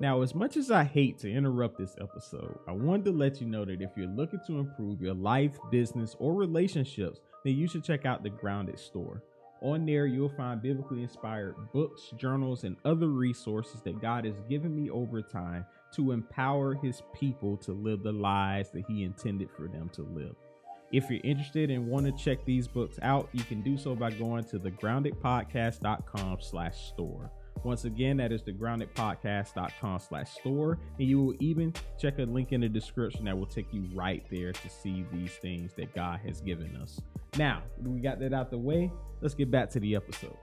Now, as much as I hate to interrupt this episode, I wanted to let you know that if you're looking to improve your life, business, or relationships, then you should check out the Grounded Store. On there, you'll find biblically inspired books, journals, and other resources that God has given me over time to empower His people to live the lives that He intended for them to live. If you're interested and want to check these books out, you can do so by going to thegroundedpodcast.com slash store. Once again, that is thegroundedpodcast.com slash store. And you will even check a link in the description that will take you right there to see these things that God has given us. Now, we got that out the way. Let's get back to the episode.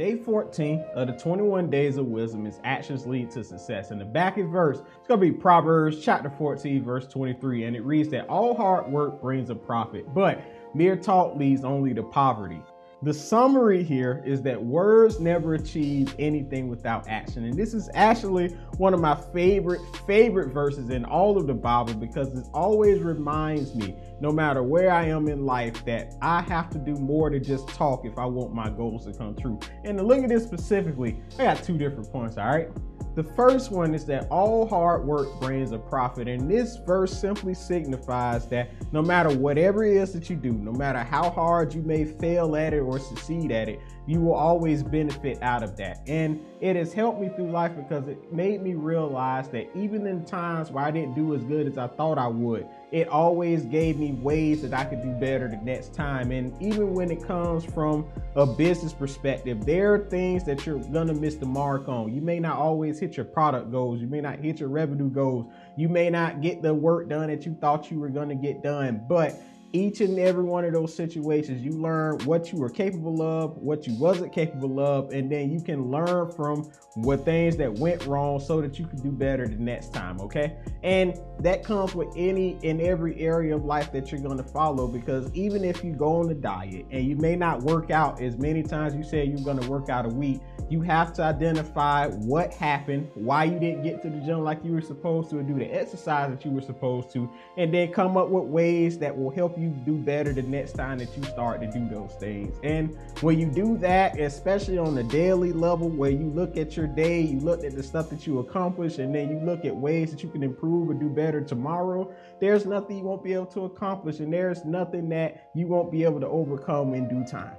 Day 14 of the 21 days of wisdom is actions lead to success. And the back of verse, it's going to be Proverbs chapter 14, verse 23. And it reads that all hard work brings a profit, but mere talk leads only to poverty. The summary here is that words never achieve anything without action. And this is actually one of my favorite, favorite verses in all of the Bible because it always reminds me, no matter where I am in life, that I have to do more than just talk if I want my goals to come true. And to look at this specifically, I got two different points, all right? The first one is that all hard work brings a profit. And this verse simply signifies that no matter whatever it is that you do, no matter how hard you may fail at it or succeed at it, you will always benefit out of that. And it has helped me through life because it made me realize that even in times where I didn't do as good as I thought I would, it always gave me ways that I could do better the next time. And even when it comes from a business perspective, there are things that you're gonna miss the mark on. You may not always hit your product goals, you may not hit your revenue goals, you may not get the work done that you thought you were gonna get done, but each and every one of those situations you learn what you were capable of what you wasn't capable of and then you can learn from what things that went wrong so that you can do better the next time okay? And that comes with any and every area of life that you're going to follow because even if you go on a diet and you may not work out as many times you said you're going to work out a week you have to identify what happened why you didn't get to the gym like you were supposed to and do the exercise that you were supposed to and then come up with ways that will help do better the next time that you start to do those things. And when you do that, especially on the daily level, where you look at your day, you look at the stuff that you accomplish, and then you look at ways that you can improve or do better tomorrow, there's nothing you won't be able to accomplish, and there's nothing that you won't be able to overcome in due time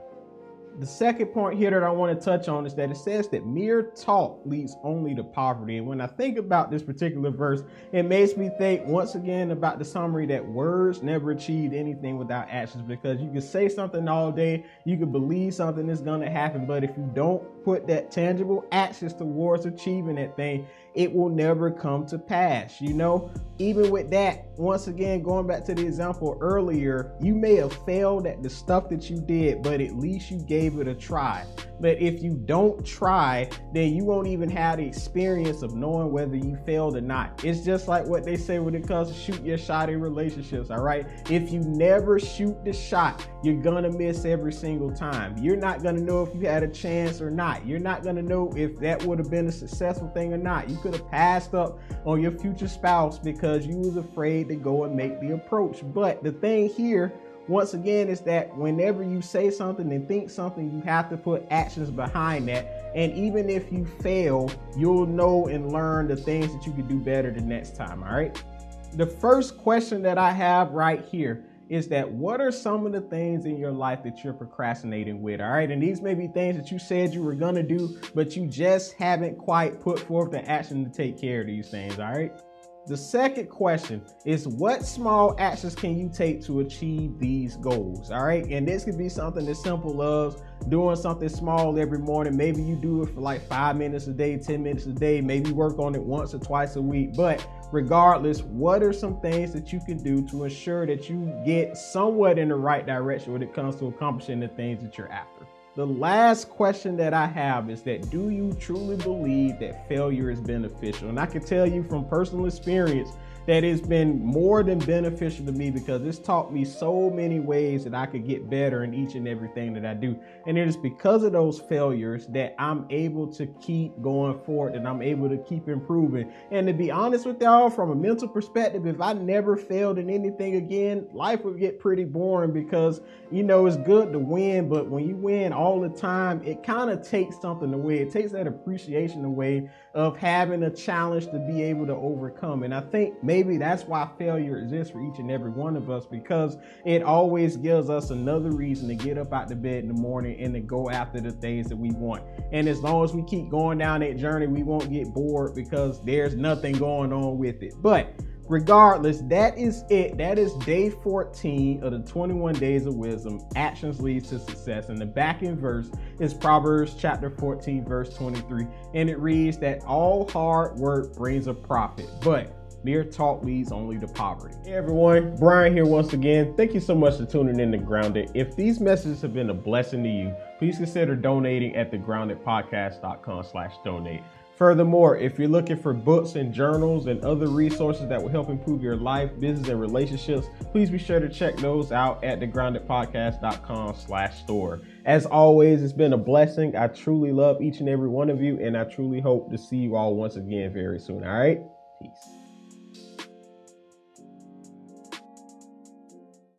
the second point here that I want to touch on is that it says that mere talk leads only to poverty. And when I think about this particular verse, it makes me think once again about the summary that words never achieve anything without actions because you can say something all day, you can believe something is going to happen, but if you don't put that tangible actions towards achieving that thing, it will never come to pass. You know, even with that, once again, going back to the example earlier, you may have failed at the stuff that you did, but at least you gave it a try. But if you don't try, then you won't even have the experience of knowing whether you failed or not. It's just like what they say when it comes to shoot your shot in relationships, all right? If you never shoot the shot, you're gonna miss every single time. You're not gonna know if you had a chance or not. You're not gonna know if that would have been a successful thing or not. You could have passed up on your future spouse because you was afraid to go and make the approach. But the thing here once again is that whenever you say something and think something, you have to put actions behind that. And even if you fail, you'll know and learn the things that you can do better the next time. All right. The first question that I have right here is that what are some of the things in your life that you're procrastinating with? All right. And these may be things that you said you were going to do, but you just haven't quite put forth the action to take care of these things. All right. The second question is what small actions can you take to achieve these goals? All right. And this could be something as simple as doing something small every morning. Maybe you do it for like five minutes a day, 10 minutes a day. Maybe work on it once or twice a week. But regardless, what are some things that you can do to ensure that you get somewhat in the right direction when it comes to accomplishing the things that you're after? The last question that I have is that do you truly believe that failure is beneficial? And I can tell you from personal experience that it's been more than beneficial to me because it's taught me so many ways that I could get better in each and everything that I do. And it is because of those failures that I'm able to keep going forward and I'm able to keep improving. And to be honest with y'all, from a mental perspective, if I never failed in anything again, life would get pretty boring because, you know, it's good to win, but when you win all the time, it kind of takes something away. It takes that appreciation away of having a challenge to be able to overcome. And I think maybe that's why failure exists for each and every one of us because it always gives us another reason to get up out the bed in the morning and to go after the things that we want. And as long as we keep going down that journey, we won't get bored because there's nothing going on with it. But regardless, that is it. That is day 14 of the 21 days of wisdom. Actions lead to success. And the backing verse is Proverbs chapter 14, verse 23. And it reads that all hard work brings a profit, but mere talk leads only to poverty. Hey everyone, Bryan here once again. Thank you so much for tuning in to Grounded. If these messages have been a blessing to you, please consider donating at thegroundedpodcast.com slash donate. Furthermore, if you're looking for books and journals and other resources that will help improve your life, business, and relationships, please be sure to check those out at thegroundedpodcast.com slash store. As always, it's been a blessing. I truly love each and every one of you, and I truly hope to see you all once again very soon. All right? Peace.